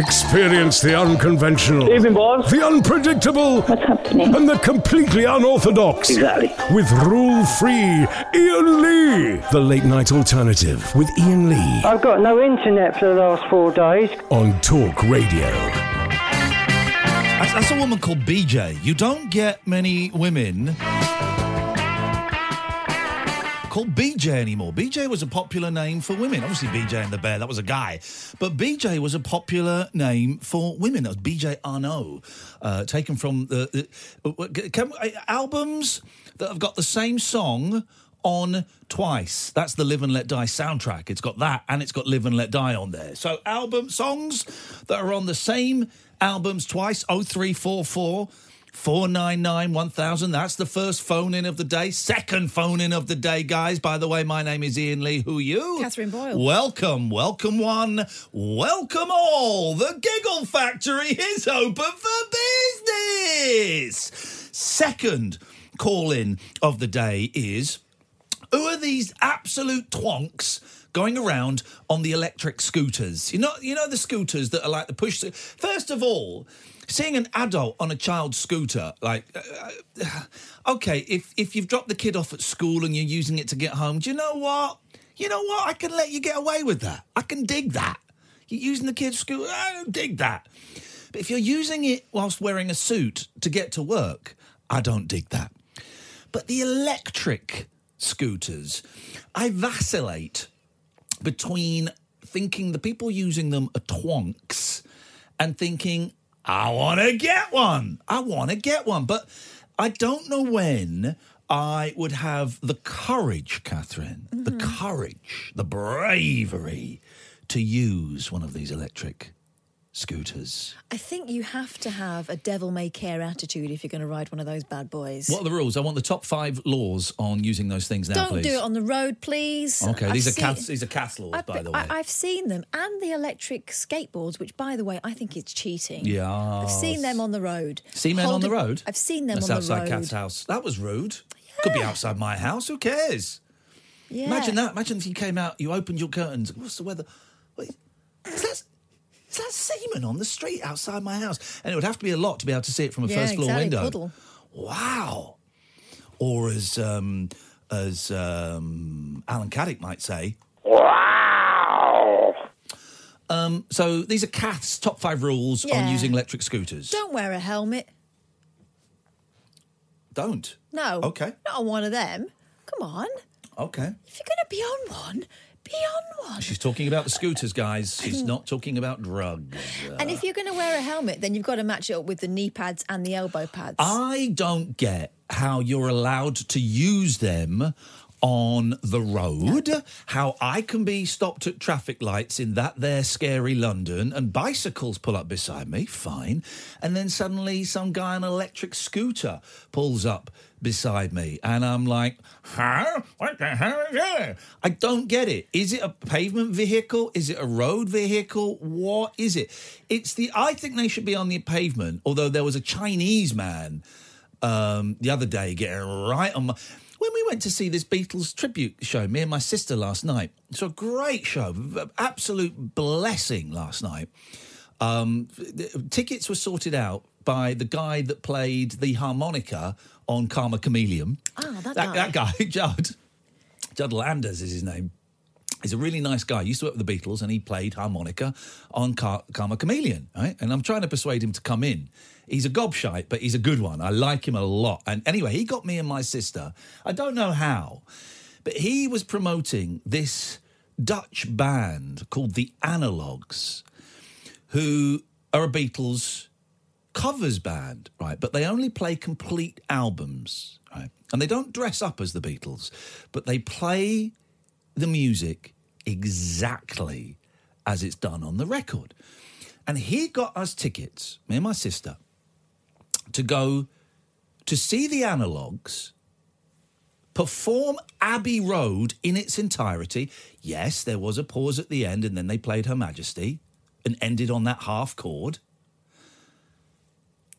Experience the unconventional. Evening, boss. The unpredictable. What's happening? And the completely unorthodox. Exactly. With rule free Iain Lee. The late night alternative with Iain Lee I've got no internet for the last four days. on Talk Radio. That's, that's a woman called BJ. You don't get many women called BJ anymore. BJ was a popular name for women. Obviously, BJ and the Bear, that was a guy. But BJ was a popular name for women. That was BJ Arnau, uh, taken from the, the can, uh, albums that have got the same song on twice. That's the Live and Let Die soundtrack. It's got that and it's got Live and Let Die on there. So album songs that are on the same albums twice. 0344 499 1000. That's the first phone in of the day. Second phone in of the day, guys. By the way, my name is Iain Lee. Who are you? Catherine Boyle. Welcome, welcome one, welcome all. The Giggle Factory is open for business. Second call in of the day is who are these absolute twonks going around on the electric scooters? You know, you know the scooters that are like the push. First of all, seeing an adult on a child's scooter, like, uh, uh, okay, if if you've dropped the kid off at school and you're using it to get home, do you know what? You know what? I can let you get away with that. I can dig that. You're using the kid's scooter. I don't dig that. But if you're using it whilst wearing a suit to get to work, I don't dig that. But the electric scooters, I vacillate between thinking the people using them are twonks and thinking, I want to get one. I want to get one. But I don't know when I would have the courage, Catherine, the mm-hmm. courage, the bravery to use one of these electric scooters. I think you have to have a devil may care attitude if you're going to ride one of those bad boys. What are the rules? I want the top five laws on using those things now, Don't please. do it on the road, please. Okay, I've these are seen- Cath, these are Cath laws, I've, by the way. I, have seen them and the electric skateboards, which, by the way, I think it's cheating. Yeah. I've seen them on the road. See men on the road? I've seen them That's on outside the road. Kath's house. That was rude. Could be outside my house. Who cares? Yeah. Imagine that. Imagine if you came out, you opened your curtains. What's the weather? Wait, is that, is that semen on the street outside my house? And it would have to be a lot to be able to see it from a Yeah, first floor exactly, window. puddle. Wow. Or as um, as um, Alan Caddick might say. Wow. Um, so these are Kath's top five rules on using electric scooters. Don't wear a helmet. Don't. No. Okay. Not on one of them. Come on. Okay. If you're going to be on one, be on one. She's talking about the scooters, guys. She's not talking about drugs. And if you're going to wear a helmet, then you've got to match it up with the knee pads and the elbow pads. I don't get how you're allowed to use them on the road, how I can be stopped at traffic lights in that there scary London and bicycles pull up beside me, fine. And then suddenly some guy on an electric scooter pulls up beside me and I'm like, huh? What the hell is that? I don't get it. Is it a pavement vehicle? Is it a road vehicle? What is it? It's the I think they should be on the pavement, although there was a Chinese man um, the other day getting right on my. When we went to see this Beatles tribute show, me and my sister last night, it's a great show, absolute blessing last night. Um, tickets were sorted out by the guy that played the harmonica on Karma Chameleon. Ah, that that, guy. that guy, Judd. Judd Landers is his name. He's a really nice guy. Used to work with the Beatles, and he played harmonica on Car- Karma Chameleon. Right? And I'm trying to persuade him to come in. He's a gobshite, but he's a good one. I like him a lot. And anyway, he got me and my sister. I don't know how, but he was promoting this Dutch band called the Analogues, who are a Beatles covers band, right? But they only play complete albums, right? And they don't dress up as the Beatles, but they play the music exactly as it's done on the record. And he got us tickets, me and my sister, to go to see the analogues perform Abbey Road in its entirety. Yes, there was a pause at the end, and then they played Her Majesty and ended on that half chord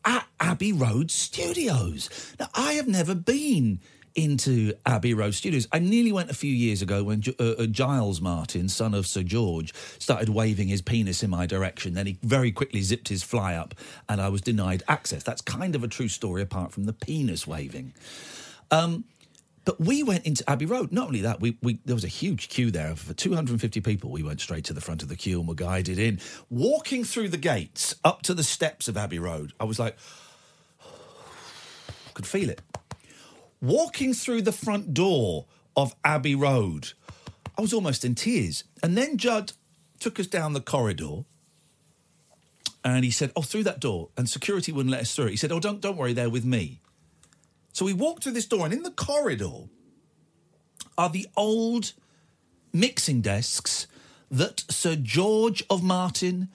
at Abbey Road Studios. Now, I have never been into Abbey Road Studios. I nearly went a few years ago when uh, uh, Giles Martin, son of Sir George, started waving his penis in my direction. Then he very quickly zipped his fly up, and I was denied access. That's kind of a true story, apart from the penis waving. Um, but we went into Abbey Road. Not only that, we, we there was a huge queue there for 250 people. We went straight to the front of the queue and were guided in. Walking through the gates up to the steps of Abbey Road, I was like, could feel it. Walking through the front door of Abbey Road, I was almost in tears. And then Judd took us down the corridor and he said, Oh, through that door. And security wouldn't let us through. He said, Oh, don't, don't worry, they're with me. So we walked through this door, and in the corridor are the old mixing desks that Sir George of Martin,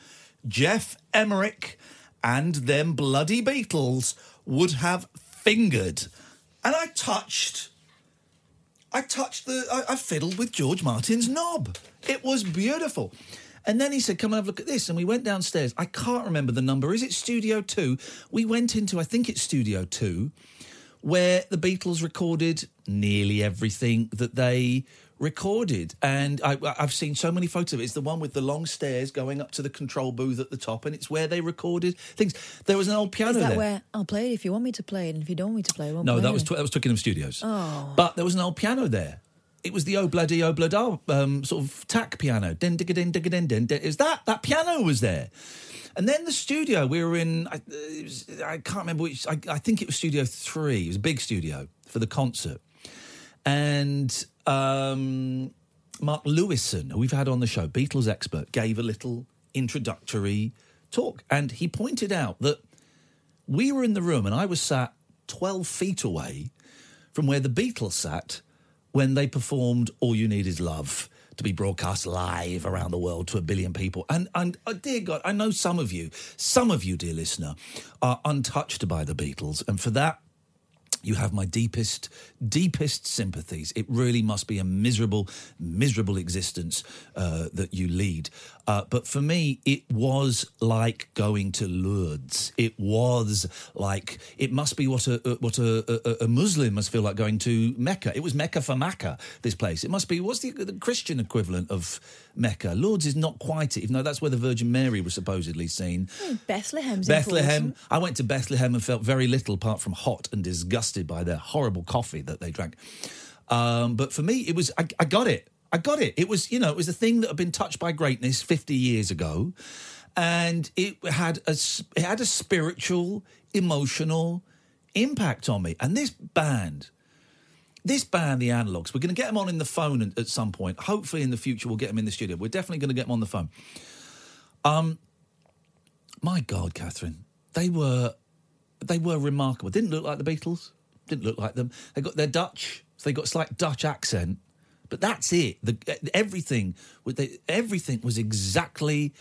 Geoff Emerick, and them bloody Beatles would have fingered. And I touched, I touched the, I, I fiddled with George Martin's knob. It was beautiful. And then he said, Come and have a look at this. And we went downstairs. I can't remember the number. Is it Studio 2? We went into, I think it's Studio 2 where the Beatles recorded nearly everything that they recorded. And I, I've seen so many photos of it. It's the one with the long stairs going up to the control booth at the top, and it's where they recorded things. There was an old piano Is that there. where I'll play it if you want me to play it, and if you don't want me to play it, I won't No, that was it. that was Twickenham Studios. Oh. But there was an old piano there. It was the Obladi Oblada um, sort of tack piano. Din digga din digga din. din. Is that that piano was there? And then the studio we were in. I, was, I can't remember which. I, I think it was Studio Three. It was a big studio for the concert. And um, Mark Lewisohn, who we've had on the show, Beatles expert, gave a little introductory talk, and he pointed out that we were in the room and I was sat 12 feet away from where the Beatles sat when they performed All You Need Is Love to be broadcast live around the world to a billion people. And, and oh, dear God, I know some of you, some of you, dear listener, are untouched by the Beatles. And for that, you have my deepest, deepest sympathies. It really must be a miserable, miserable existence uh, that you lead. Uh, but for me, it was like going to Lourdes. It was like it must be what a, what a, a, a Muslim must feel like going to Mecca. It was Mecca for Mecca. This place. It must be what's the, the Christian equivalent of Mecca? Lourdes is not quite it, even though that's where the Virgin Mary was supposedly seen. Bethlehem's Bethlehem. important. I went to Bethlehem and felt very little apart from hot and by their horrible coffee that they drank. Um, but for me, it was I, I got it. I got it. It was you know it was a thing that had been touched by greatness fifty years ago, and it had a it had a spiritual, emotional impact on me. And this band. This band, the Analogues, we're going to get them on in the phone at some point. Hopefully, in the future, we'll get them in the studio. We're definitely going to get them on the phone. Um, my God, Catherine, they were they were remarkable. Didn't look like the Beatles. Didn't look like them. They got their Dutch. So they got a slight Dutch accent, but that's it. The everything they, everything was exactly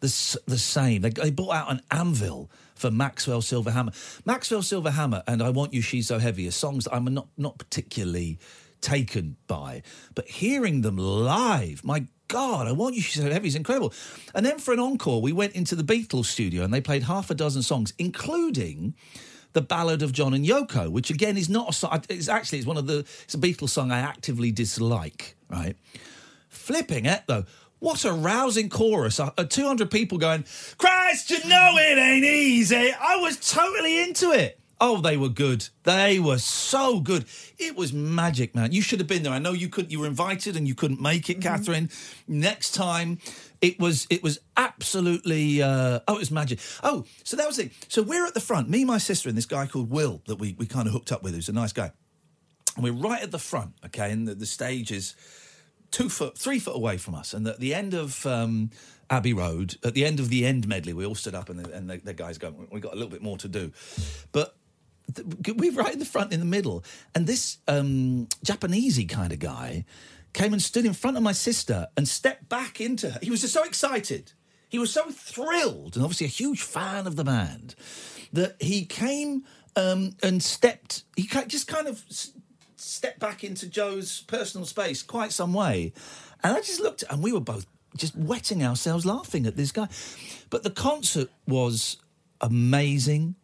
the the same. They, they brought out an anvil for Maxwell Silverhammer. Maxwell Silverhammer and I Want You, She's So Heavy are songs that I'm not not particularly taken by, but hearing them live, my God, I Want You, She's So Heavy is incredible. And then for an encore, we went into the Beatles studio and they played half a dozen songs, including the Ballad of John and Yoko, which again is not a song. It's actually it's one of the it's a Beatles song I actively dislike. Right, flipping it though. What a rousing chorus! Uh, uh, 200 people going, Christ, you know it ain't easy. I was totally into it. Oh, they were good. They were so good. It was magic, man. You should have been there. I know you couldn't. You were invited and you couldn't make it, Catherine. Next time, it was it was absolutely. Uh, oh, it was magic. Oh, so that was it. So we're at the front. Me, my sister, and this guy called Will that we we kind of hooked up with. Who's a nice guy. And we're right at the front. Okay, and the, the stage is two foot, three foot away from us. And at the end of um, Abbey Road, at the end of the end medley, we all stood up and the, and the, the guys going, we got a little bit more to do. But th- we're right in the front, in the middle. And this um, Japanesey kind of guy came and stood in front of my sister and stepped back into her. He was just so excited. He was so thrilled, and obviously a huge fan of the band, that he came um, and stepped. He just kind of stepped back into Joe's personal space quite some way. And I just looked, and we were both just wetting ourselves laughing at this guy. But the concert was amazing.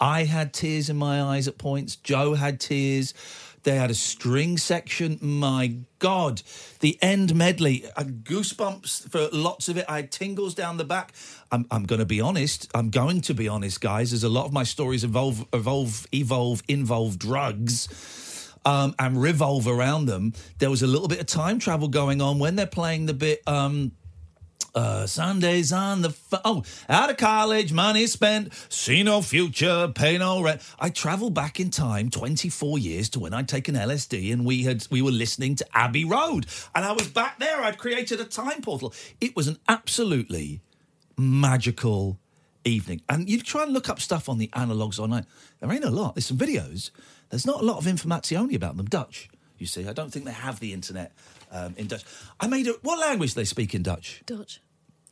I had tears in my eyes at points. Joe had tears. They had a string section. My God, the end medley, uh, goosebumps for lots of it. I had tingles down the back. I'm, I'm going to be honest. I'm going to be honest, guys. As a lot of my stories evolve, evolve, evolve, involve drugs um, and revolve around them. There was a little bit of time travel going on when they're playing the bit. Um, uh, Sundays on the f- oh, out of college, money spent, see no future, pay no rent. I travel back in time 24 years to when I'd taken LSD and we had we were listening to Abbey Road, and I was back there. I'd created a time portal. It was an absolutely magical evening. And you try and look up stuff on the analogues online. There ain't a lot. There's some videos. There's not a lot of informazione about them. Dutch, you see. I don't think they have the internet um, in Dutch. I made a. What language do they speak in Dutch? Dutch.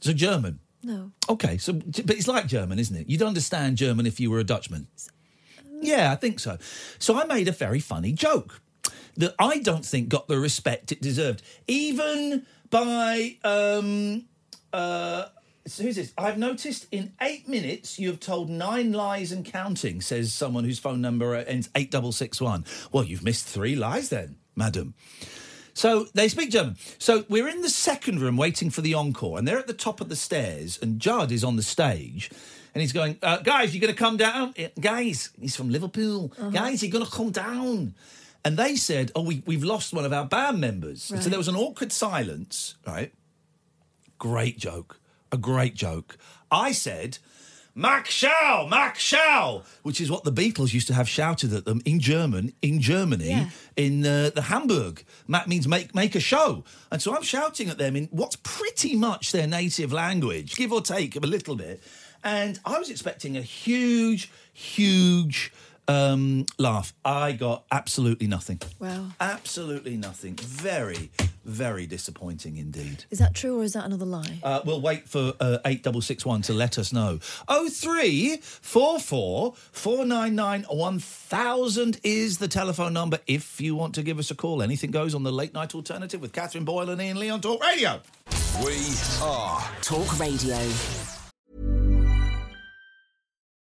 So German. No. Okay, so but it's like German, isn't it? You'd understand German if you were a Dutchman. Yeah, I think so. So I made a very funny joke that I don't think got the respect it deserved, even by um uh. So who's this? I've noticed in eight minutes you have told nine lies and counting, says someone whose phone number ends 8661. Well, you've missed three lies then, madam. So they speak German. So we're in the second room waiting for the encore, and they're at the top of the stairs, and Judd is on the stage. And he's going, uh, guys, you're going to come down. Guys, he's from Liverpool. Guys, you're going to come down. And they said, oh, we, we've lost one of our band members. And so there was an awkward silence, right? Great joke. A great joke. I said, Mach Schau, Mach Schau, which is what the Beatles used to have shouted at them in German, in Germany, Yeah. in uh, the Hamburg. Mach means make make a show, and so I'm shouting at them in what's pretty much their native language, give or take a little bit. And I was expecting a huge, huge um, laugh. I got absolutely nothing. Wow. Absolutely nothing. Very, very disappointing indeed. Is that true or is that another lie? Uh, we'll wait for uh, 8661 to let us know. 0344 499 1000 is the telephone number if you want to give us a call. Anything goes on the late night alternative with Catherine Boyle and Iain Lee on Talk Radio. We are Talk Radio.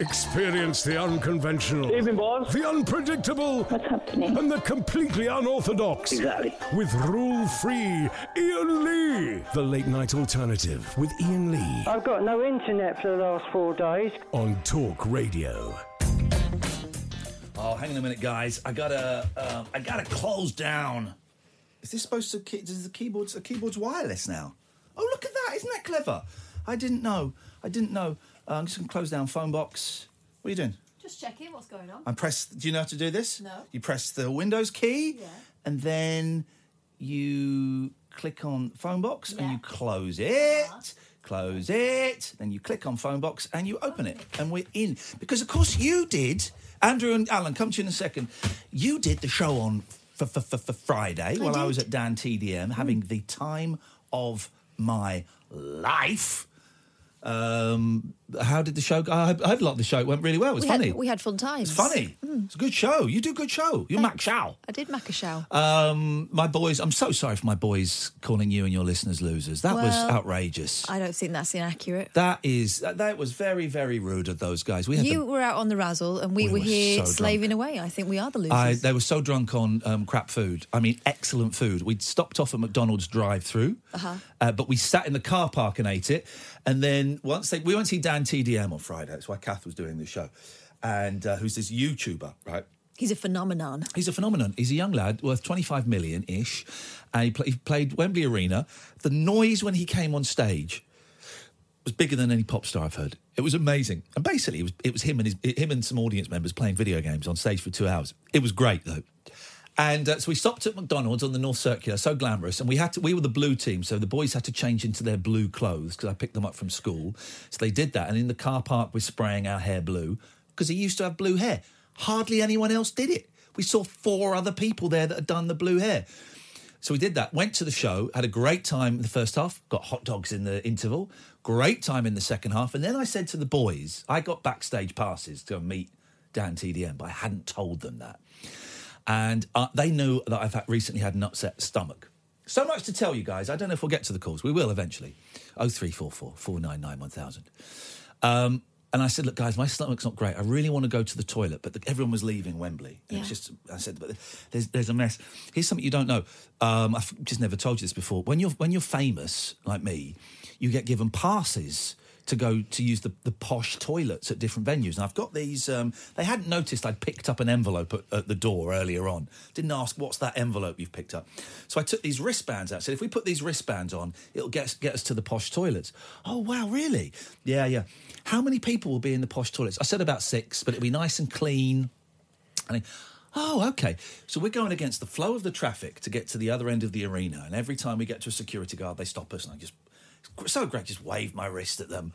Experience the unconventional, Evening, boss. the unpredictable, What's happening? and the completely unorthodox. Exactly. With rule free Iain Lee. The late night alternative with Iain Lee I've got no internet for the last four days. on Talk Radio. Oh, hang on a minute, guys. I gotta, um, I gotta close down. Is this supposed to? Key- Does the keyboard's the keyboard's wireless now? Oh, look at that! Isn't that clever? I didn't know. I didn't know. Uh, I'm just gonna close down phone box. What are you doing? Just checking what's going on. I press. Do you know how to do this? No. You press the Windows key, Yeah. and then you click on phone box and you close it. Close it. Then you click on phone box and you open it, and we're in. Because of course you did. Andrew and Alan, come to you in a second. You did the show on f- f- f- f- Friday while I was at Dan TDM, having the time of my life. Um, how did the show go? I, I thought the show went really well. It was we funny. Had, we had fun times. It's funny. It's a good show. You do a good show. You're Mach Schau. I did Macashow. Um, my boys, I'm so sorry for my boys calling you and your listeners losers. That was outrageous. I don't think that's inaccurate. that is that, was very very rude of those guys. We had You the, were out on the razzle and we, We were were here so slaving away. I think we are the losers. I, they were so drunk on um, crap food. I mean, excellent food. We'd stopped off at McDonald's drive-through, uh but we sat in the car park and ate it. And then once they, we went to see Dan TDM on Friday. That's why Kath was doing the show, and uh, who's this YouTuber, right? He's a phenomenon. He's a phenomenon. He's a young lad worth 25 million ish. And he, pla he played Wembley Arena. The noise when he came on stage was bigger than any pop star I've heard. It was amazing. And basically, it was, it was him and his, him and some audience members playing video games on stage for two hours. It was great though. And uh, so we stopped at McDonald's on the North Circular, so glamorous. And we had to, we were the blue team, so the boys had to change into their blue clothes because I picked them up from school. So they did that. And in the car park, we're spraying our hair blue. because he used to have blue hair. Hardly anyone else did it. We saw four other people there that had done the blue hair. So we did that. Went to the show, had a great time in the first half, got hot dogs in the interval, great time in the second half. And then I said to the boys, I got backstage passes to meet Dan TDM, but I hadn't told them that. And uh, they knew that I've had, recently had an upset stomach. So much to tell you guys. I don't know if we'll get to the calls. We will eventually. 0344 499 1000. Um, and I said, look, guys, my stomach's not great. I really want to go to the toilet, but the, everyone was leaving Wembley. And Yeah. just, I said, but there's, there's a mess. Here's something you don't know. Um, I've just never told you this before. When you're, when you're famous, like me, you get given passes to go to use the, the posh toilets at different venues. And I've got these, um, they hadn't noticed I'd picked up an envelope at, at the door earlier on. Didn't ask, what's that envelope you've picked up? So I took these wristbands out. Said, if we put these wristbands on, it'll get get us to the posh toilets. Oh, wow, really? Yeah, yeah. How many people will be in the posh toilets? I said about six, but it'll be nice and clean. And he, oh, okay. So we're going against the flow of the traffic to get to the other end of the arena. And every time we get to a security guard, they stop us. And I just, so great, just waved my wrist at them.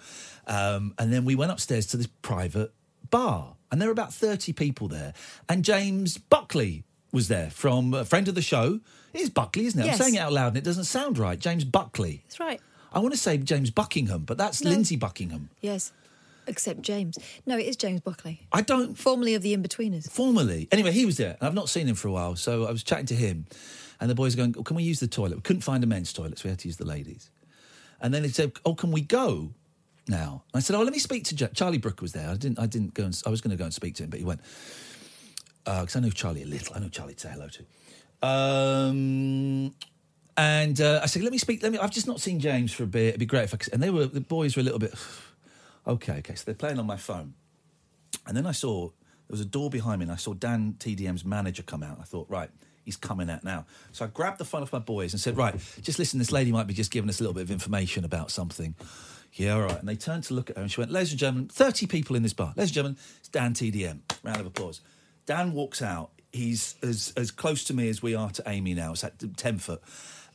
Um, and then we went upstairs to this private bar. And there were about 30 people there. And James Buckley was there from a friend of the show. It is Buckley, isn't it? Yes. I'm saying it out loud and it doesn't sound right. James Buckley. That's right. I want to say James Buckingham, but that's No. Lindsay Buckingham. Yes. Except James. No, it is James Buckley. I don't Formerly of the In-Betweeners. formally. Anyway, he was there, and I've not seen him for a while. So I was chatting to him, and the boys are going, oh, "Can we use the toilet?" We couldn't find a men's toilet, so we had to use the ladies. And then he said, "Oh, can we go now?" And I said, "Oh, let me speak to Charlie Brooker was there. I didn't. I didn't go. And, I was going to go and speak to him, but he went because I know Charlie a little. I know Charlie to say hello to. Um, and uh, I said, "Let me speak. Let me. I've just not seen James for a bit. It'd be great if I could." And they were the boys were a little bit. okay, okay. So they're playing on my phone. And then I saw there was a door behind me, and I saw Dan TDM's manager come out. I thought, right, he's coming out now. So I grabbed the phone off my boys and said, right, just listen, this lady might be just giving us a little bit of information about something. Yeah, all right. And they turned to look at her, and she went, ladies and gentlemen, 30 people in this bar. Ladies and gentlemen, it's Dan TDM. Round of applause. Dan walks out. He's as, as close to me as we are to Amy now. It's at 10 foot.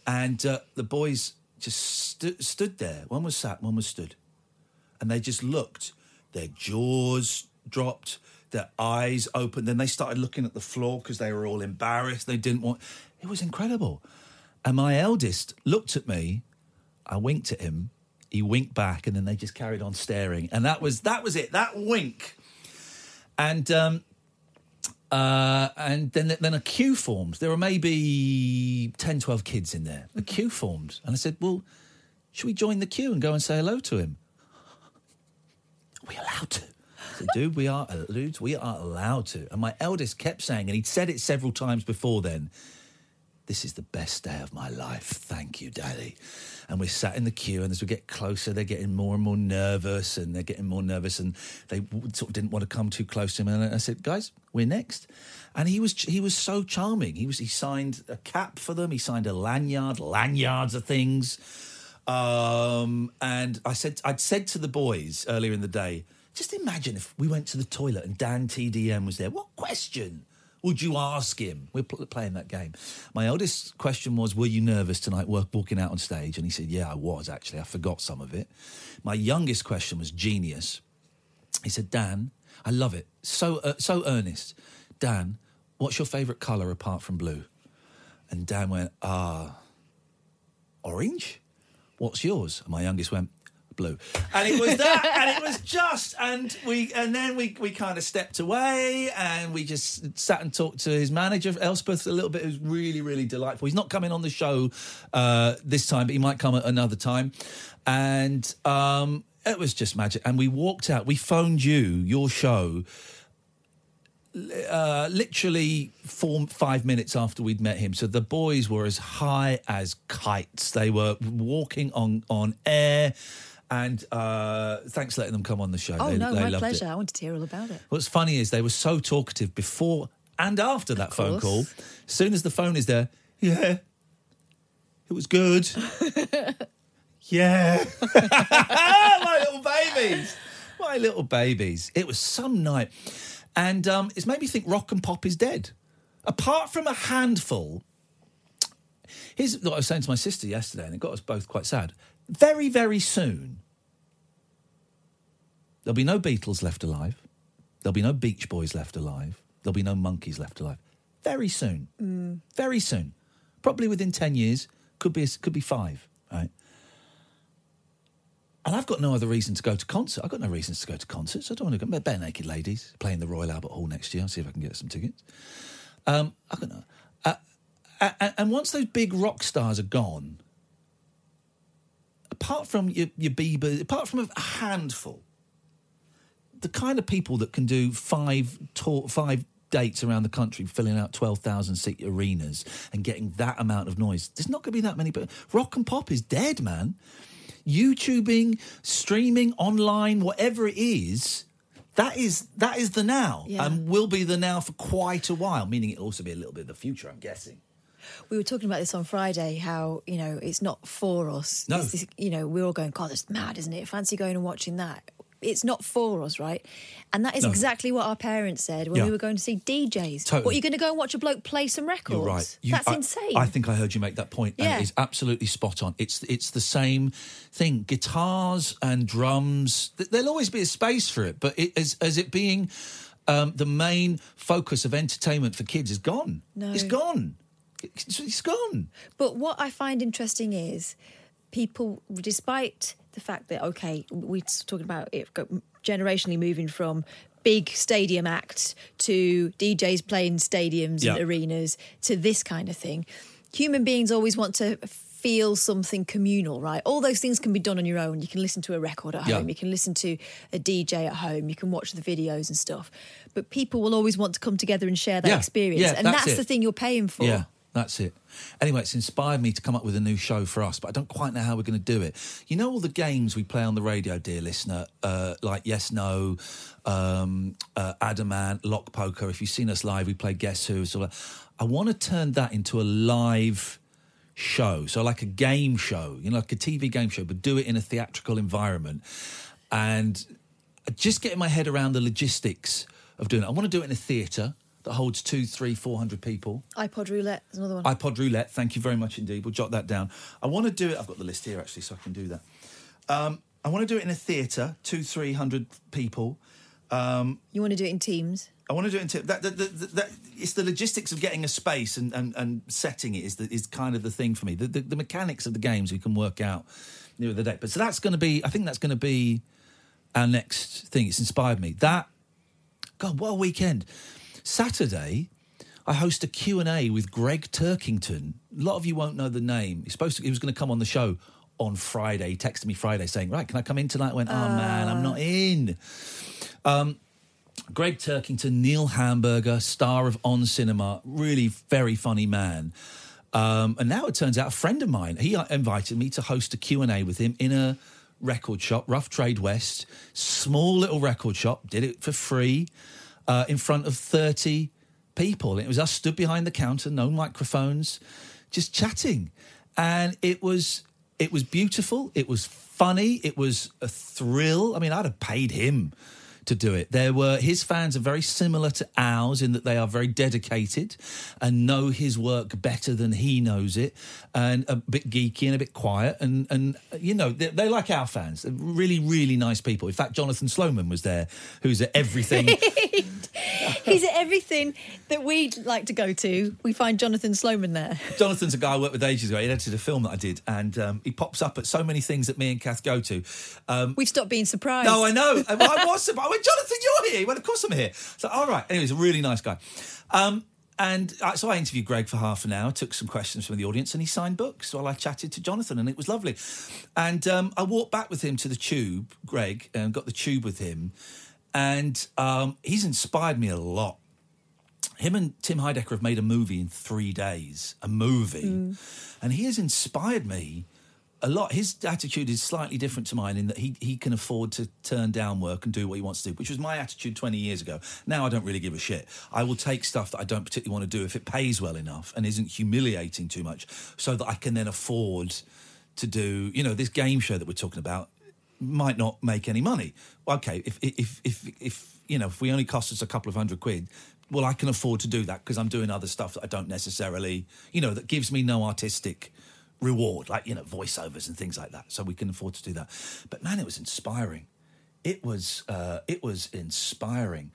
And uh, the boys just stu- stood there. One was sat, one was stood and they just looked. Their jaws dropped, their eyes opened. Then they started looking at the floor because they were all embarrassed. They didn't want. It was incredible. And my eldest looked at me. I winked at him. He winked back, and then they just carried on staring. And that was that was it. That wink. And um, uh, and then then a queue formed. There were maybe 10, 12 kids in there. A queue formed, and I said, "Well, should we join the queue and go and say hello to him?" Are we allowed to? Dude, we are allowed. We are allowed to. And my eldest kept saying, and he'd said it several times before then. This is the best day of my life. Thank you, Daddy. And we sat in the queue, and as we get closer, they're getting more and more nervous, and they're getting more nervous, and they sort of didn't want to come too close to him. And I said, "Guys, we're next." And he was he was so charming. He was he signed a cap for them. He signed a lanyard. Lanyards are things. Um, and I said I'd said to the boys earlier in the day, just imagine if we went to the toilet and Dan TDM was there. What question would you ask him? We're pl- playing that game. My eldest question was, "Were you nervous tonight, walking out on stage?" And he said, "Yeah, I was actually. I forgot some of it." My youngest question was genius. He said, "Dan, I love it. So uh, so earnest. Dan, what's your favourite colour apart from blue?" And Dan went, "Ah, orange." What's yours? And my youngest went, blue. And it was that, and it was just, and we, and then we, we kind of stepped away, and we just sat and talked to his manager, Elspeth, a little bit. It was really, really delightful. He's not coming on the show uh, this time, but he might come at another time. And um, it was just magic. And we walked out. We phoned you, your show, uh, literally four, five minutes after we'd met him. So the boys were as high as kites. They were walking on on air. And uh, thanks for letting them come on the show. Oh, they, no, they my pleasure. It. I wanted to hear all about it. What's funny is they were so talkative before and after that phone call. As soon as the phone is there, yeah, it was good. yeah, my little babies, my little babies. It was some night, and um, it's made me think rock and pop is dead. Apart from a handful, here's what I was saying to my sister yesterday, and it got us both quite sad. Very, very soon, there'll be no Beatles left alive. There'll be no Beach Boys left alive. There'll be no Monkees left alive. Very soon. Very soon. Probably within 10 years. Could be, could be five, right? And I've got no other reason to go to concert. I've got no reasons to go to concerts. I don't want to go. Barenaked Ladies playing the Royal Albert Hall next year. I'll see if I can get some tickets. Um, I've got no. Uh, uh, and once those big rock stars are gone, apart from your, your Bieber, apart from a handful, the kind of people that can do five tour, five dates around the country, filling out twelve thousand seat arenas and getting that amount of noise, there's not going to be that many. But rock and pop is dead, man. YouTubing, streaming, online, whatever it is. That is that is the now, Yeah. and will be the now for quite a while. Meaning it'll also be a little bit of the future, I'm guessing. We were talking about this on Friday. How you know it's not for us. No. This, you know we're all going. God, that's mad, isn't it? Fancy going and watching that. It's not for us, right? And that is No. exactly what our parents said when Yeah. we were going to see DJs. Totally. What, you're going to go and watch a bloke play some records? You're right. You- That's I- insane. I think I heard you make that point, Yeah. and it's absolutely spot on. It's it's the same thing. Guitars and drums. There'll always be a space for it, but it, as as it being um, the main focus of entertainment for kids is gone. No. It's gone. It's, gone. But what I find interesting is people, despite the fact that, okay, we're talking about it generationally moving from big stadium acts to DJs playing stadiums Yeah. and arenas to this kind of thing, human beings always want to feel something communal, right? All those things can be done on your own. You can listen to a record at Yeah. home, you can listen to a DJ at home, you can watch the videos and stuff. But people will always want to come together and share that Yeah. experience. Yeah, and that's that's, the thing you're paying for. That's it. Anyway, it's inspired me to come up with a new show for us, but I don't quite know how we're going to do it. You know, all the games we play on the radio, dear listener, uh, like Yes, No, um, uh, Adamant, Lock Poker. If you've seen us live, we play Guess Who. So I want to turn that into a live show. So, like a game show, you know, like a TV game show, but do it in a theatrical environment. And just getting my head around the logistics of doing it. I want to do it in a theatre that holds two, three, four hundred people. iPod roulette is another one. iPod roulette. Thank you very much indeed. We'll jot that down. I want to do it. I've got the list here actually, so I can do that. Um, I want to do it in a theatre, two, three hundred people. Um, You want to do it in teams? I want to do it in t- that, that, that, that. It's the logistics of getting a space and, and, and setting it is the, is kind of the thing for me. The, the, the mechanics of the games we can work out near the date. But so that's going to be. I think that's going to be our next thing. It's inspired me. That God, what a weekend! Saturday, I host a Q and A with Gregg Turkington. A lot of you won't know the name. He's supposed to. He was going to come on the show on Friday. He texted me Friday saying, "Right, can I come in tonight?" I went, "Oh man, I'm not in." Um, Gregg Turkington, Neil Hamburger, star of On Cinema, really very funny man. Um, and now it turns out a friend of mine, he uh, invited me to host a Q&A with him in a record shop, Rough Trade West, small little record shop, did it for free uh, in front of 30 people. It was us stood behind the counter, no microphones, just chatting. And it was it was beautiful, it was funny, it was a thrill. I mean, I'd have paid him to do it. There were his fans are very similar to ours in that they are very dedicated and know his work better than he knows it, and a bit geeky and a bit quiet. And and you know they, they like our fans. They're really really nice people. In fact, Jonathan Sloman was there, who's at everything. He's at everything that we'd like to go to. We find Jonathan Sloman there. Jonathan's a guy I worked with ages ago. He edited a film that I did, and um, he pops up at so many things that me and Kath go to. Um, We've stopped being surprised. No, I know. I was surprised. I went, Jonathan, you're here. He went, of course I'm here. So, all right. Anyway, he's a really nice guy. Um, and uh, so I interviewed Greg for half an hour, took some questions from the audience, and he signed books while I chatted to Jonathan, and it was lovely. And um, I walked back with him to the tube, Greg, and got the tube with him. And um, he's inspired me a lot. Him and Tim Heidecker have made a movie in three days, a movie. And he has inspired me a lot. His attitude is slightly different to mine in that he, he can afford to turn down work and do what he wants to do, which was my attitude 20 years ago. Now I don't really give a shit. I will take stuff that I don't particularly want to do if it pays well enough and isn't humiliating too much so that I can then afford to do, you know, this game show that we're talking about might not make any money. Okay, if if if if you know if we only cost us a couple of hundred quid, well, I can afford to do that because I'm doing other stuff that I don't necessarily, you know, that gives me no artistic reward, like you know voiceovers and things like that. So we can afford to do that. But man, it was inspiring. it was uh, it was inspiring.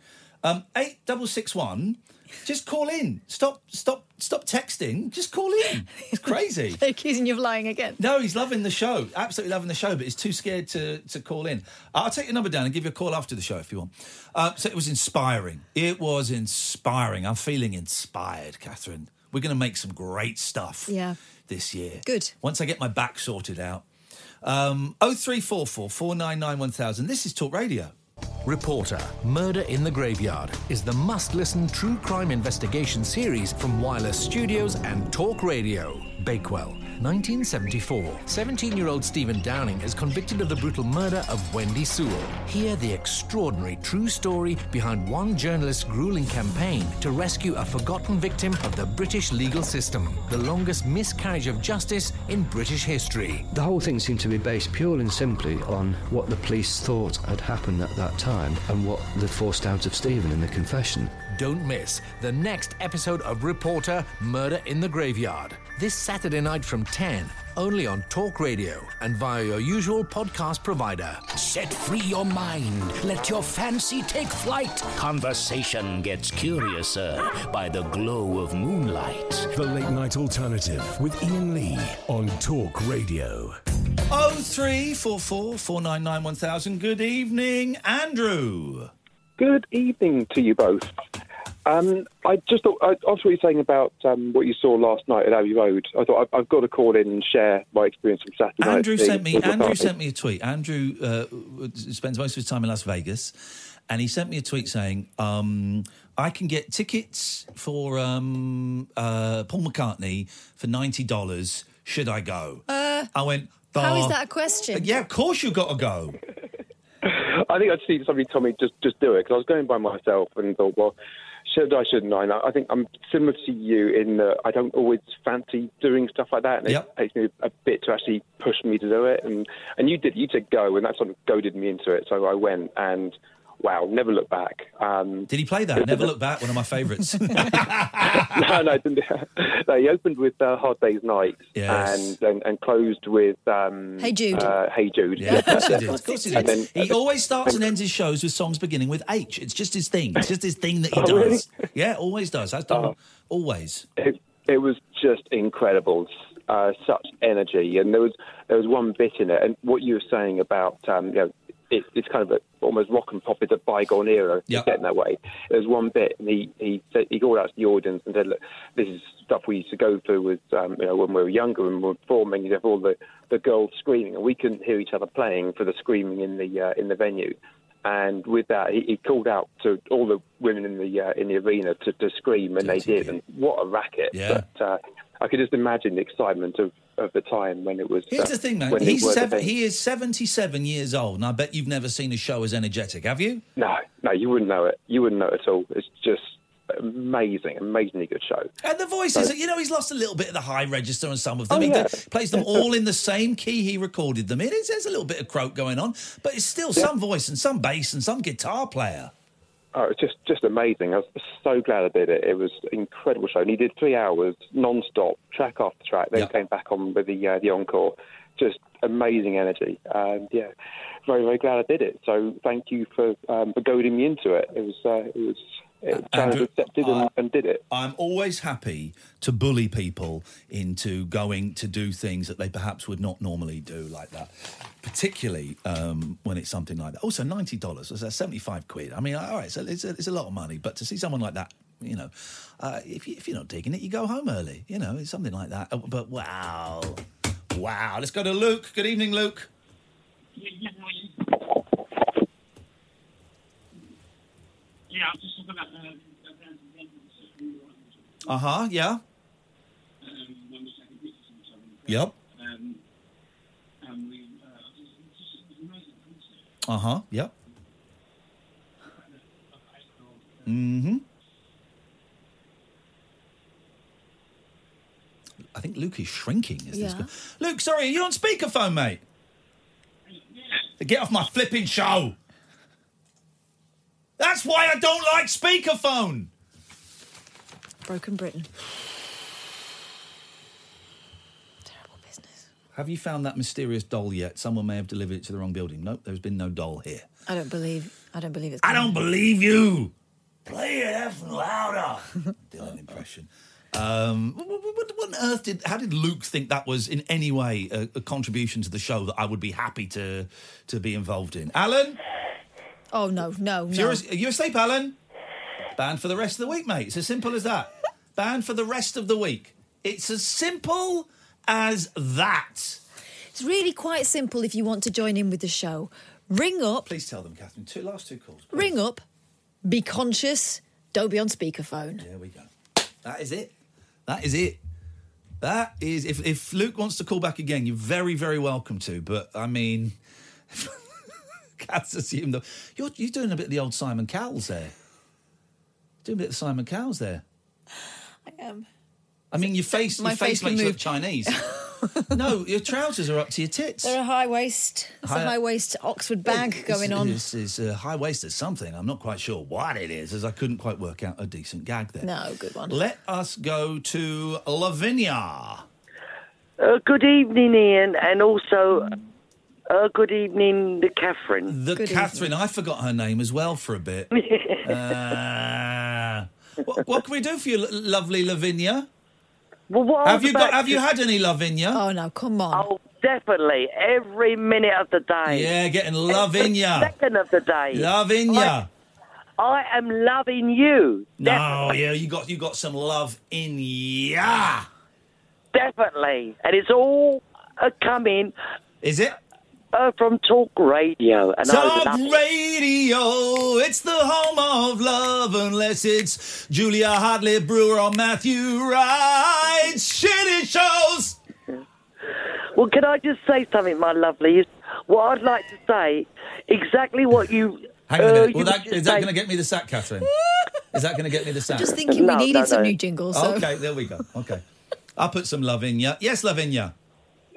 Um, eight double six one. Just call in. Stop stop stop texting. Just call in. It's crazy. They're accusing you of lying again. No, he's loving the show. Absolutely loving the show, but he's too scared to, to call in. I'll take your number down and give you a call after the show if you want. Uh, so it was inspiring. It was inspiring. I'm feeling inspired, Catherine. We're going to make some great stuff Yeah. This year. Good. Once I get my back sorted out. Um, 0344 499 1000. This is Talk Radio. Reporter Murder in the Graveyard is the must listen true crime investigation series from Wireless Studios and Talk Radio. Bakewell, 1974. 17 year old Stephen Downing is convicted of the brutal murder of Wendy Sewell. Hear the extraordinary true story behind one journalist's grueling campaign to rescue a forgotten victim of the British legal system, the longest miscarriage of justice in British history. The whole thing seemed to be based purely and simply on what the police thought had happened at that time and what they'd forced out of Stephen in the confession. Don't miss the next episode of Reporter Murder in the Graveyard. This Saturday night from 10, only on Talk Radio and via your usual podcast provider. Set free your mind. Let your fancy take flight. Conversation gets curiouser by the glow of moonlight. The Late Night Alternative with Iain Lee on Talk Radio. 0344 499 1000. Good evening, Andrew. Good evening to you both. Um, I just thought, I, after what you're saying about um, what you saw last night at Abbey Road, I thought I've, I've got to call in and share my experience from Saturday night. Andrew seeing sent me. Andrew sent me a tweet. Andrew uh, spends most of his time in Las Vegas, and he sent me a tweet saying, um, "I can get tickets for um, uh, Paul McCartney for ninety dollars. Should I go?" Uh, I went. how is "Oh, that a question? Yeah, of course you've got to go. I think I'd see somebody tell me just just do it because I was going by myself and thought, well, should I, shouldn't I? I think I'm similar to you in that I don't always fancy doing stuff like that, and Yep. it takes me a bit to actually push me to do it. And and you did, you said go, and that sort of goaded me into it. So I went, and wow, never look back. Um, Did he play that? Never look back. One of my favourites. no, no, I didn't. no, he opened with uh, Hard Day's Night Yes. and, and and closed with um, Hey Jude. Uh, hey Jude. Yeah, of course he did. Of course he did. then- he always starts and ends his shows with songs beginning with H. It's just his thing. It's just his thing that he Oh, does. really? Yeah, always does. That's done always. it, it was just incredible. Uh, such energy, and there was there was one bit in it, and what you were saying about um, you know. It, it's kind of a, almost rock and pop. It's a bygone era. It's getting that way. There's one bit, and he he said, he called out to the audience and said, "Look, this is stuff we used to go through with um, you know when we were younger and we were performing. You have all the, the girls screaming, and we couldn't hear each other playing for the screaming in the uh, in the venue. And with that, he, he called out to all the women in the uh, in the arena to, to scream, and they did. And what a racket! Yeah. But uh, I could just imagine the excitement of, of the time when it was. Here's uh, the thing, man. when He's were the seven, he is 77 years old, and I bet you've never seen a show as energetic, have you? No, no, you wouldn't know it. You wouldn't know it at all. It's just amazing, amazingly good show. And the voices, you know, he's lost a little bit of the high register on some of them. Oh, he yeah. plays them all in the same key he recorded them in. It's, there's a little bit of croak going on, but it's still some voice and some bass and some guitar player. Oh, it's just just amazing. I was so glad I did it. It was an incredible show. And he did three hours non-stop, track after track. Then Yeah. came back on with the uh, the encore. Just amazing energy. And yeah, very very glad I did it. So thank you for um, for goading me into it. It was uh, it was it was kind of accepted and, I- and did it. I'm always happy to bully people into going to do things that they perhaps would not normally do like that, particularly um, when it's something like that. Also, ninety dollars, so that's seventy-five quid. I mean, all right, so it's a, it's a lot of money, but to see someone like that, you know, uh, if, you, if you're not digging it, you go home early. You know, it's something like that. Uh, But wow, wow. Let's go to Luke. Good evening, Luke. Yeah, I'm just talking about the Uh huh. Yeah. um, when we taking and so. Yep. Um, and we, uh, just, just, it was an amazing concert. Uh huh. Yep. Mm-hmm. I think Luke is shrinking. Is this Yeah. good? Luke, sorry, are you on speakerphone, mate? Get off my flipping show. That's why I don't like speakerphone. Broken Britain. Terrible business. Have you found that mysterious doll yet? Someone may have delivered it to the wrong building. Nope, there's been no doll here. I don't believe. I don't believe it's. I don't believe you. Play it effing louder. Dylan impression. Um, what, what- what- what on earth did? How did Luke think that was in any way a, a contribution to the show that I would be happy to to be involved in? Alan, Oh no, no, if no. you're, are you asleep, Alan? Banned for the rest of the week, mate. It's as simple as that. Banned for the rest of the week. It's as simple as that. It's really quite simple if you want to join in with the show. Ring up, Please tell them, Catherine. Two last two calls. ring up, be conscious, don't be on speakerphone. There we go. That is it. That is it. That is if if Luke wants to call back again, you're very very welcome to. But I mean, Cat's assumed that you're you're doing a bit of the old Simon Cowell there. Doing a bit of Simon Cowell there. I am. I mean, your face My your face, face can makes you move. look Chinese. no, your trousers are up to your tits. They're a high waist. It's High- a high waist Oxford bag going on. It's, it's a high waist waisted something. I'm not quite sure what it is, as I couldn't quite work out a decent gag there. No, good one. Let us go to Lavinia. Uh, good evening, Iain, and also uh, good evening, the Catherine. The Catherine, I forgot her name as well for a bit. Uh, what, what can we do for you, lo- lovely Lavinia? Well, what I have was you got? about Have you to- had any Lavinia? Oh no, come on. Oh, definitely, every minute of the day. Yeah, getting Lavinia. second of the day. Lavinia. I am loving you. No, yeah, you got you got some love in ya. Definitely, and it's all uh, coming. Is it? Uh, from Talk Radio. And I was Talk Radio, it's the home of love, unless it's Julia Hartley Brewer or Matthew Wright. Shitty shows. Well, can I just say something, my lovely? What I'd like to say, exactly what you. Hang on a uh, minute. you Well, were that, is that going to get me the sack, Catherine? Is that going to get me the sack? I'm Just thinking we needed some new jingles. So. Okay, there we go. Okay. I'll put some love in ya. Yes, Lavinia.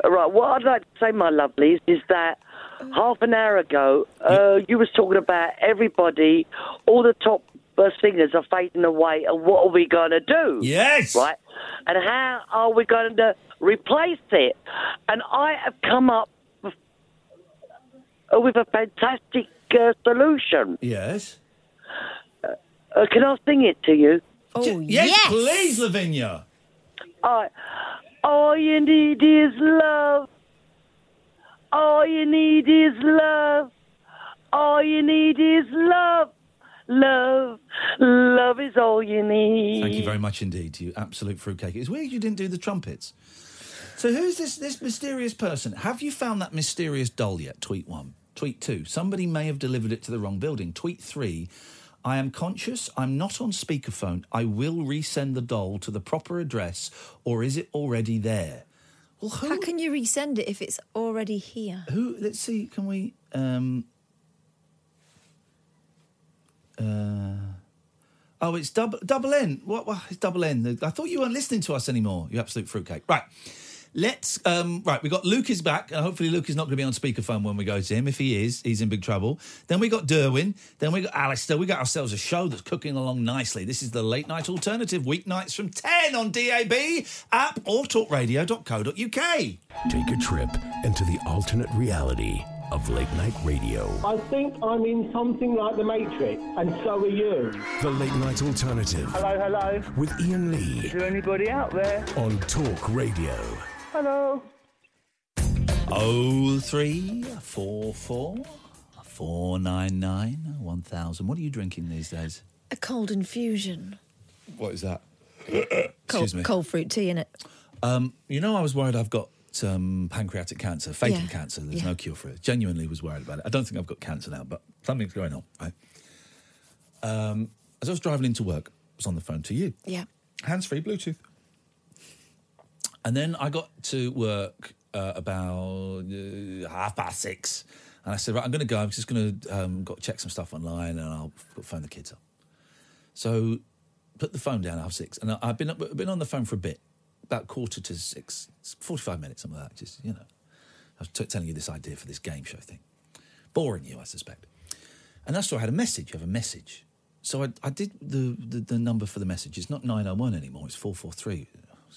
Right, what I'd like to say, my lovelies, is that half an hour ago, uh, you was talking about everybody, all the top uh, singers are fading away, and what are we going to do? Yes. Right? And how are we going to replace it? And I have come up with, uh, with a fantastic uh, solution. Yes. Uh, can I sing it to you? Oh, yes, please, Lavinia. I, all you need is love. All you need is love. All you need is love. Love. Love is all you need. Thank you very much indeed, you absolute fruitcake. It's weird you didn't do the trumpets. So who's this this mysterious person? Have you found that mysterious doll yet? Tweet one. Tweet two. Somebody may have delivered it to the wrong building. Tweet three. I am conscious. I'm not on speakerphone. I will resend the doll to the proper address, or is it already there? Well, who? How can you resend it if it's already here? Who? Let's see. Can we? Um, uh, oh, it's double double N. What? what it's double N. I thought you weren't listening to us anymore. You absolute fruitcake. Right. Let's. Um, right. We got Luke is back, and hopefully Luke is not going to be on speakerphone when we go to him. If he is, he's in big trouble. Then we got Derwin. Then we got Alistair. We got ourselves a show that's cooking along nicely. This is the late night alternative, weeknights from ten on DAB app or talkradio.co.uk. Take a trip into the alternate reality of late night radio. I think I'm in something like the Matrix, and so are you. The late night alternative Hello, hello. with Iain Lee Is there anybody out there? on Talk Radio. Hello. Oh three four four four nine nine one thousand. What are you drinking these days? A cold infusion. What is that? Cold, me. cold fruit tea in it. Um, you know, I was worried I've got um, pancreatic cancer, fatal Yeah. cancer. There's Yeah. no cure for it. Genuinely was worried about it. I don't think I've got cancer now, but something's going on. Right? Um, as I was driving into work, I was on the phone to you, Yeah. hands free, Bluetooth. And then I got to work uh, about uh, half past six, and I said, "Right, I'm going to go. I'm just going to um, got to check some stuff online, and I'll phone the kids up." So, put the phone down half six, and I've been been on the phone for a bit, about quarter to six, forty five minutes, something like that. Just you know, I was t- telling you this idea for this game show thing, boring you, I suspect. And that's why I had a message. You have a message. So I, I did the, the, the number for the message. It's not 901 anymore, it's 443.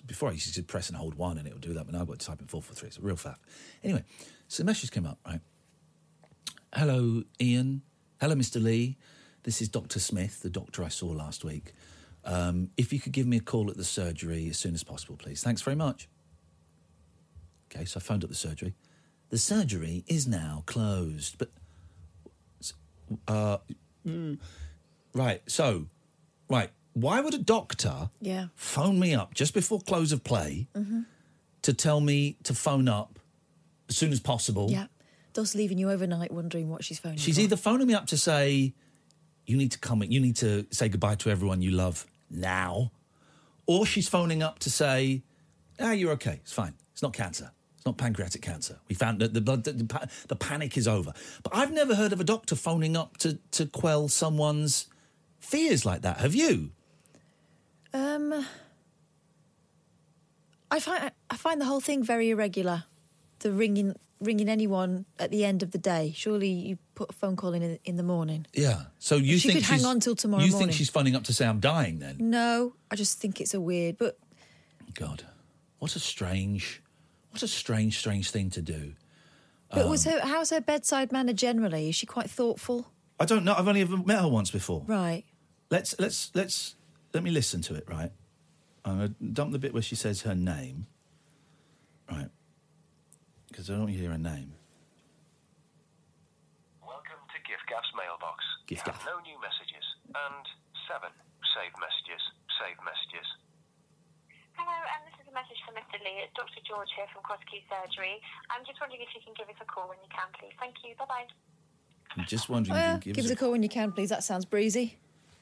Before I used to press and hold one and it would do that, but now I've got to type in 443. It's a real faff. Anyway, so the message came up, right? Hello, Iain. Hello, Mr. Lee. This is Dr. Smith, the doctor I saw last week. Um, if you could give me a call at the surgery as soon as possible, please. Thanks very much. Okay, so I phoned up the surgery. The surgery is now closed, but. Uh, mm, right, so, right, why would a doctor Yeah. phone me up just before close of play hmm to tell me to phone up as soon as possible? Yeah. Thus leaving you overnight wondering what she's phoning She's for. either phoning me up to say, you need to come, you need to say goodbye to everyone you love now, or she's phoning up to say, ah, you're okay, it's fine, it's not cancer. It's not pancreatic cancer. We found that the blood, the, the, the panic is over. But I've never heard of a doctor phoning up to, to quell someone's fears like that. Have you? Um, I find I find the whole thing very irregular. The ringing ringing anyone at the end of the day. Surely you put a phone call in in, the morning. Yeah. So you She think could hang on till tomorrow You morning. think she's phoning up to say I'm dying? Then No, I just think it's a weird. But God, what a strange, what a strange, strange thing to do. but was Um, her how's her bedside manner generally? Is she quite thoughtful? I don't know. I've only ever met her once before. Right. Let's let's let's let me listen to it. Right. I'm gonna dump the bit where she says her name. Right. Because I don't hear her name. Welcome to giffgaff's mailbox. Gift you no new messages. And seven saved messages. Saved messages. Hello, um, this is a message for Mr. Lee. It's Dr. George here from Cross Key Surgery. I'm just wondering if you can give us a call when you can, please. Thank you. Bye bye. I'm just wondering. Well, if you give us a call when you can, please. That sounds breezy.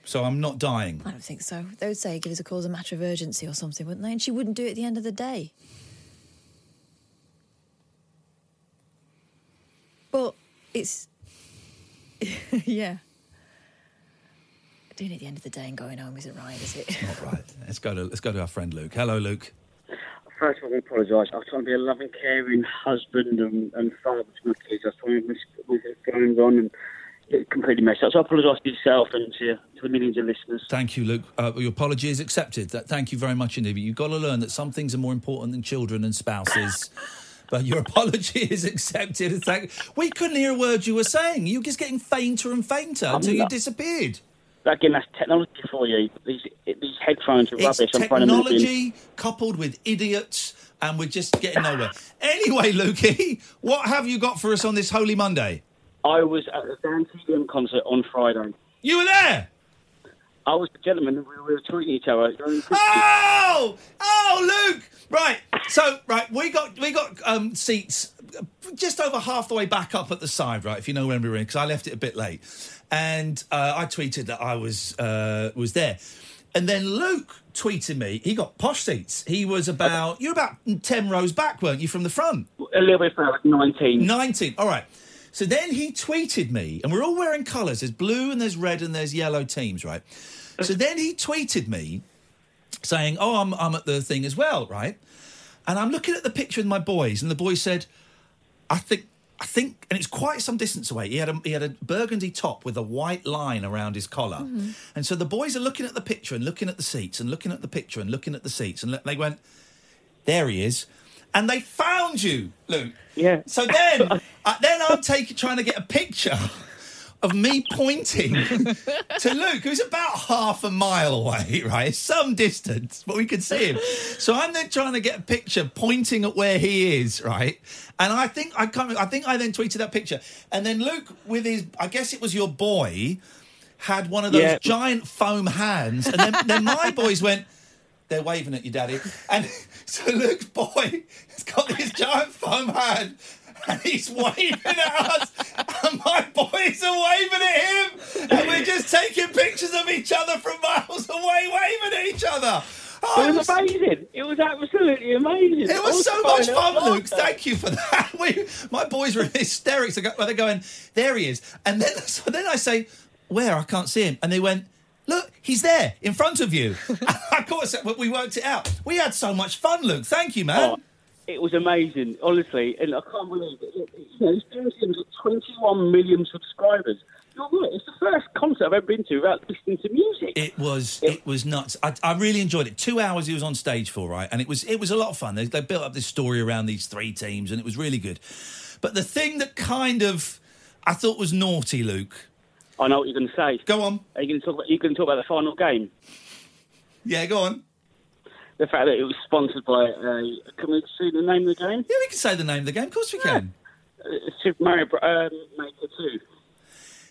So I'm not dying. I don't think so. They would say give us a call as a matter of urgency or something, wouldn't they? And she wouldn't do it at the end of the day. But it's yeah. Doing it at the end of the day and going home isn't right, is it? Not right. Let's go to let's go to our friend Luke. Hello, Luke. First of all, I apologise. I was trying to be a loving, caring husband and, and father to my kids. I was trying to miss with it going on and it completely messed up. So I apologise to yourself and to, to the millions of listeners. Thank you, Luke. Uh, your apology is accepted. That, thank you very much indeed. You've got to learn that some things are more important than children and spouses. but your apology is accepted. Thank. We couldn't hear a word you were saying. You were just getting fainter and fainter until you disappeared. Again, that's technology for you. These these headphones are rubbish. I'm trying to move in. technology coupled with idiots, and we're just getting nowhere. Anyway, Lukey, what have you got for us on this Holy Monday? I was at the Dan TDM concert on Friday. You were there? I was the gentleman. We were treating each other. Oh, oh, Luke. Right. So, right, we got we got um, seats just over half the way back up at the side, right? If you know where we were in, because I left it a bit late, and uh, I tweeted that I was uh, was there, and then Luke tweeted me. He got posh seats. He was about you're about ten rows back, weren't you, from the front? A little bit further, like 19. 19. All right. So then he tweeted me, and we're all wearing colours. There's blue and there's red and there's yellow teams, right? So then he tweeted me saying, Oh, I'm, I'm at the thing as well, right? And I'm looking at the picture with my boys, and the boy said, I think. I think, and it's quite some distance away. He had a he had a burgundy top with a white line around his collar, Mm-hmm. and so the boys are looking at the picture and looking at the seats and looking at the picture and looking at the seats, and they went, "There he is," and they found you, Luke. Yeah. So then, uh, then I'm taking trying to get a picture of me pointing to Luke, who's about half a mile away, right? Some distance, but we could see him. So I'm then trying to get a picture pointing at where he is, right? And I think I can't. I think I then tweeted that picture, and then Luke with his, I guess it was your boy, had one of those Yeah. giant foam hands, and then, then my boys went. They're waving at you, Daddy. And so Luke's boy has got this giant foam hand and he's waving at us. And my boys are waving at him. And we're just taking pictures of each other from miles away, waving at each other. Oh, It was oh, amazing. It was absolutely amazing. It was so much fun. Luke. Thank you for that. We, my boys were in hysterics. They're going, there he is. And then, so then I say, where? I can't see him. And they went, look, he's there in front of you. of course, we worked it out. We had so much fun, Luke. Thank you, man. Oh, it was amazing, honestly, and I can't believe it. it, it you know, this Dan's got 21 million subscribers. It's the first concert I've ever been to without listening to music. It was it was nuts. I, I really enjoyed it. Two hours he was on stage for, right? And it was it was a lot of fun. They, they built up this story around these three teams, and it was really good. But the thing that kind of I thought was naughty, Luke. I know what you're going to say. Go on. Are you going to talk about? You going to talk about the final game? Yeah, go on. The fact that it was sponsored by. Uh, can we see the name of the game? Yeah, we can say the name of the game. Of course we can. Uh, Super Mario um, Maker Two.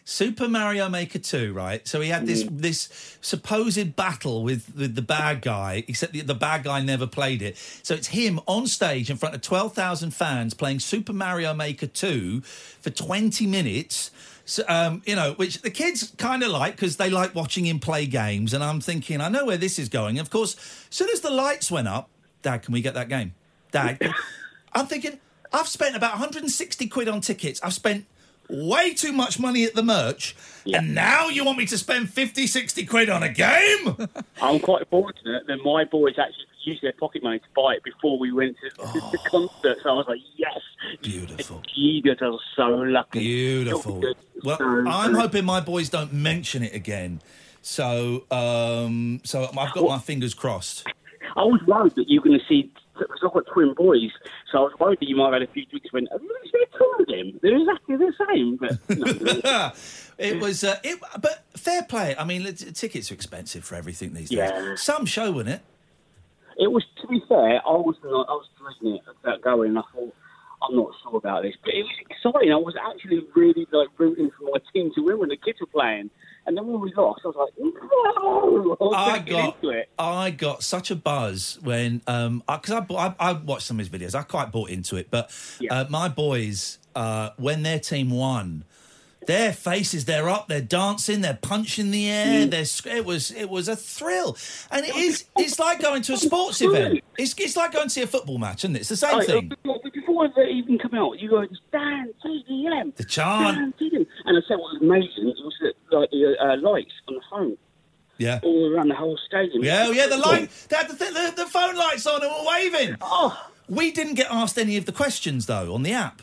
Super Mario Maker 2, right? So he had this Mm. this supposed battle with, with the bad guy, except the, the bad guy never played it. So it's him on stage in front of 12,000 fans playing Super Mario Maker 2 for 20 minutes. So, um, you know, which the kids kind of like because they like watching him play games. And I'm thinking, I know where this is going. Of course, as soon as the lights went up, Dad, can we get that game? Dad, I'm thinking, I've spent about 160 quid on tickets. I've spent way too much money at the merch. And now you want me to spend 50, 60 quid on a game? I'm quite fortunate that my boys actually used their pocket money to buy it before we went to Oh. the concert. So I was like, yes. Beautiful. I was so lucky. Beautiful. Well, I'm hoping my boys don't mention it again. So, um, so I've got my fingers crossed. I was worried that you were going to see, because I've got twin boys, so I was worried that you might have had a few drinks when, have you seen two of them? They're exactly the same. But no. it was, uh, it, but fair play. I mean, tickets are expensive for everything these days. Yeah. Some show, wasn't it? It was, to be fair, I was not, I was dreading it about going, and I thought, I'm not sure about this, but it was exciting. I was actually really like rooting for my team to win when the kids were playing, and then when we lost, I was like, no! I I got into it. I got such a buzz when um because I, bought- I I watched some of his videos. I quite bought into it, but uh, my boys uh when their team won. Their faces, they're up, they're dancing, they're punching the air. They're, sc- it was it was a thrill, and it is. It's like going to a sports event. It's it's like going to see a football match, isn't it? It's the same Oh, thing. Before, they even come out, you go, Dan, TDM. The chant. Dan. And I said what was amazing was that, like, the uh, lights on the phone Yeah. all around the whole stadium. Yeah, oh, yeah, the light, they had the, th- the, the phone lights on and were waving. Oh. We didn't get asked any of the questions, though, on the app.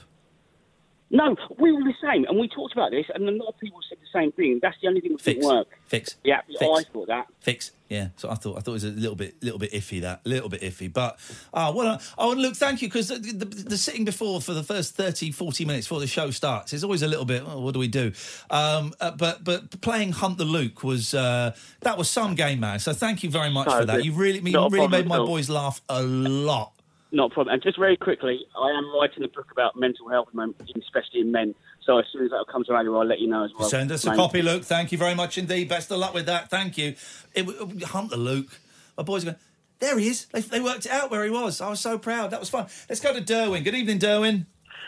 No, we were the same, and we talked about this, and a lot of people said the same thing. That's the only thing that Fix. didn't work. Fix. Yeah, Fix. I thought that. Fix. Yeah. So I thought I thought it was a little bit little bit iffy that a little bit iffy. But ah, well, uh, oh, look, thank you because the, the, the sitting before for the first 30, 40 minutes before the show starts is always a little bit. Oh, what do we do? Um, uh, but but playing Hunt the Luke was uh, that was some game, man. So thank you very much No, for that. You really you really made my boys laugh a lot. Not a problem. And just very quickly, I am writing a book about mental health, at the moment, especially in men. So as soon as that comes around, I'll let you know as well. Send us a Mate. copy, Luke. Thank you very much indeed. Best of luck with that. Thank you. It, w- Hunt the Luke. My boys are going, there he is. They, they worked it out where he was. I was so proud. That was fun. Let's go to Derwin. Good evening, Derwin.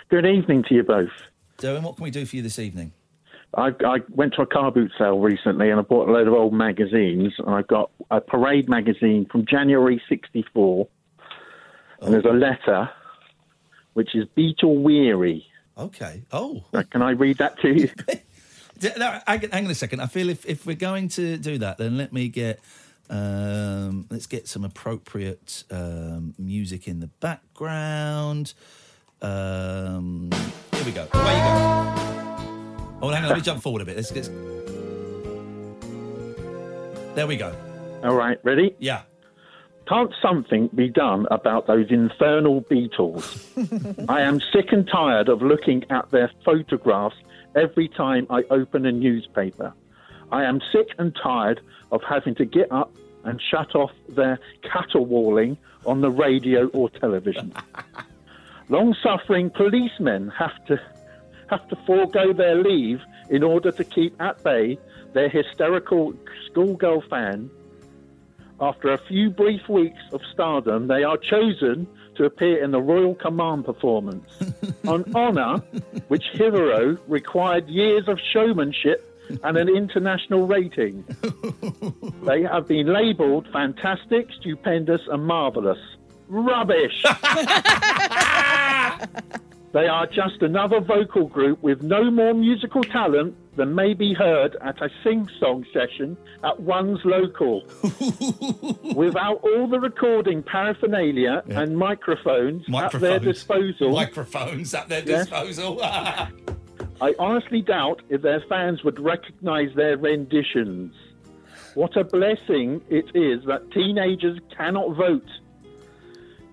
Good evening to you both. Derwin, what can we do for you this evening? I, I went to a car boot sale recently and I bought a load of old magazines. And I got a parade magazine from January '64, and there's a letter which is Beatle Weary. Okay. Oh. Uh, Can I read that to you? No, hang on a second. I feel if, if we're going to do that, then let me get um, let's get some appropriate um, music in the background. Um, here we go. Away you go. Oh, hang on. Let me jump forward a bit. Let's get. There we go. All right, ready? Yeah. Can't something be done about those infernal Beatles? I am sick and tired of looking at their photographs every time I open a newspaper. I am sick and tired of having to get up and shut off their caterwauling on the radio or television. Long suffering policemen have to have to forego their leave in order to keep at bay their hysterical schoolgirl fan after a few brief weeks of stardom, they are chosen to appear in the Royal Command performance. An honour which hitherto required years of showmanship and an international rating. they have been labelled fantastic, stupendous, and marvellous. Rubbish! They are just another vocal group with no more musical talent than may be heard at a sing song session at one's local. Without all the recording paraphernalia and microphones, at their disposal. Microphones at their disposal. I honestly doubt if their fans would recognise their renditions. What a blessing it is that teenagers cannot vote.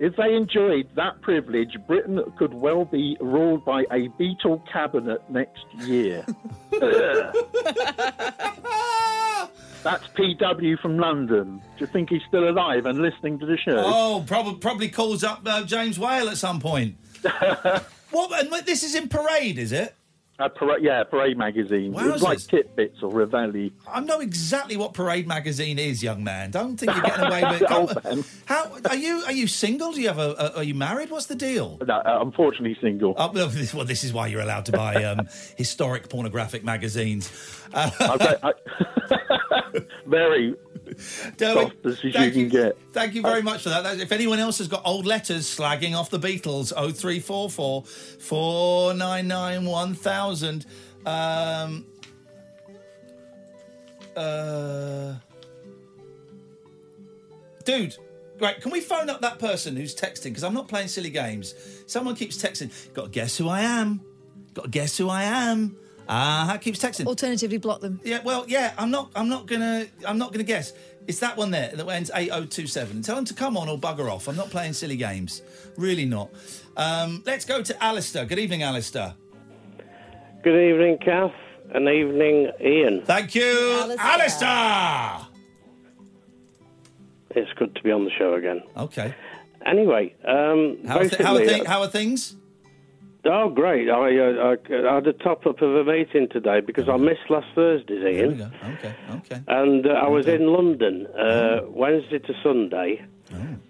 If they enjoyed that privilege, Britain could well be ruled by a Beatle cabinet next year. That's PW from London. Do you think he's still alive and listening to the show? Oh, probably probably calls up uh, James Whale at some point. what? And this is in Parade, is it? Uh, parade, yeah, Parade magazine. It was like Wowzers. Titbits or Reveille. I know exactly what Parade magazine is, young man. Don't think you're getting away with it. How are you? Are you single? Do you have a? a are you married? What's the deal? No, uh, unfortunately single. Oh, well, this- is why you're allowed to buy um, historic pornographic magazines. Uh, Okay, I- very Soft as you thank can get. Thank you very much for that. That- If anyone else has got old letters slagging off the Beatles, 0344 499 1000. Um, uh, dude, right, can we phone up that person who's texting? Because I'm not playing silly games. Someone keeps texting, got to guess who I am. Got to guess who I am. Ah, uh, keeps texting. Alternatively, block them. Yeah, well, yeah, I'm not. I'm not gonna. I'm not gonna guess. It's that one there that ends eight oh two seven. Tell them to come on or bugger off. I'm not playing silly games. Really not. Um, let's go to Alistair. Good evening, Alistair. Good evening, Kath, and evening, Iain. Thank you, Alistair. It's good to be on the show again. Okay. Anyway, um, How are, th- how, are basically, thi- how are things? Oh, great! I, uh, I, I had a top up of a meeting today because I missed last Thursday's, There we go. Okay. Okay. And uh, I was in London uh, Wednesday to Sunday.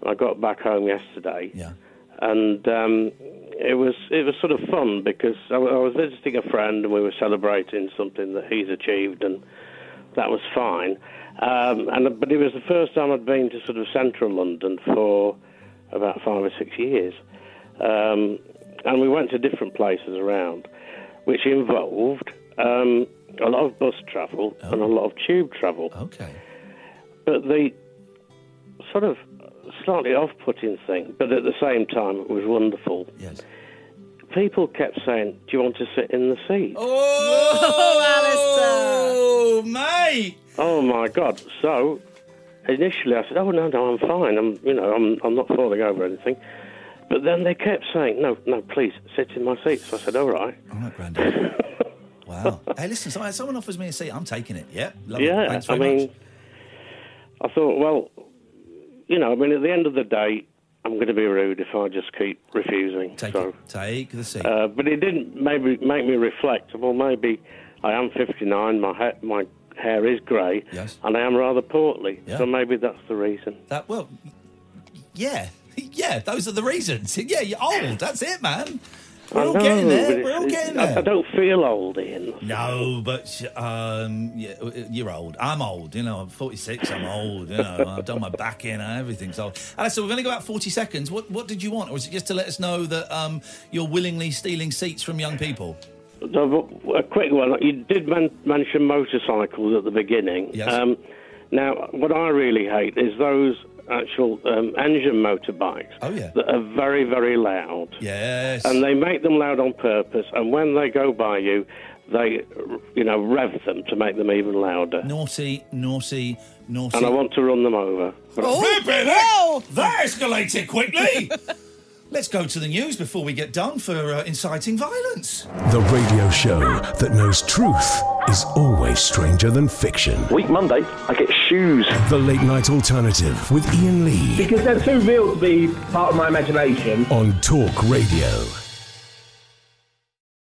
I got back home yesterday. Yeah. And um, it was it was sort of fun because I was visiting a friend and we were celebrating something that he's achieved, and that was fine. Um, and but it was the first time I'd been to sort of central London for about five or six years. Um, and we went to different places around, which involved um, a lot of bus travel and a lot of tube travel. Okay. But the sort of slightly off-putting thing, but at the same time it was wonderful. Yes. People kept saying, "Do you want to sit in the seat?" Oh, mate! Oh my God! So initially I said, "Oh no, no, I'm fine. I'm, you know, I'm, I'm not falling over or anything." But then they kept saying, "No, no, please sit in my seat." So I said, "All right." All right, Grandad. wow. Hey, listen, so- someone offers me a seat. I'm taking it. Yeah. Love it. yeah, Thanks I mean, much. I thought, well, you know, I mean, at the end of the day, I'm going to be rude if I just keep refusing. Take so, it. Take the seat. Uh, but it didn't maybe make me reflect. Well, maybe I am 59. My ha- my hair is grey, Yes. and I am rather portly. Yeah. So maybe that's the reason. That well, yeah, yeah. Those are the reasons. Yeah, you're old. That's it, man. We're I all know, getting there. We're all getting there. I don't feel old, Iain. No, but um, yeah, you're old. I'm old. You know, I'm 46. I'm old. You know, I've done my back in and everything. So, Alistair, we've only got about 40 seconds. What What did you want, or is it just to let us know that um, you're willingly stealing seats from young people? No, but a quick one. You did men- mention motorcycles at the beginning. Yes. Um, now, what I really hate is those actual um, engine motorbikes Oh yeah. that are very, very loud. Yes. And they make them loud on purpose. And when they go by you, they, you know, rev them to make them even louder. Naughty, naughty, naughty. And I want to run them over. But Flipping heck! That escalated quickly. Let's go to the news before we get done for uh, inciting violence. The radio show that knows truth is always stranger than fiction. Week Monday, I get shoes. The Late Night Alternative with Iain Lee Because they're too real to be part of my imagination. on Talk Radio.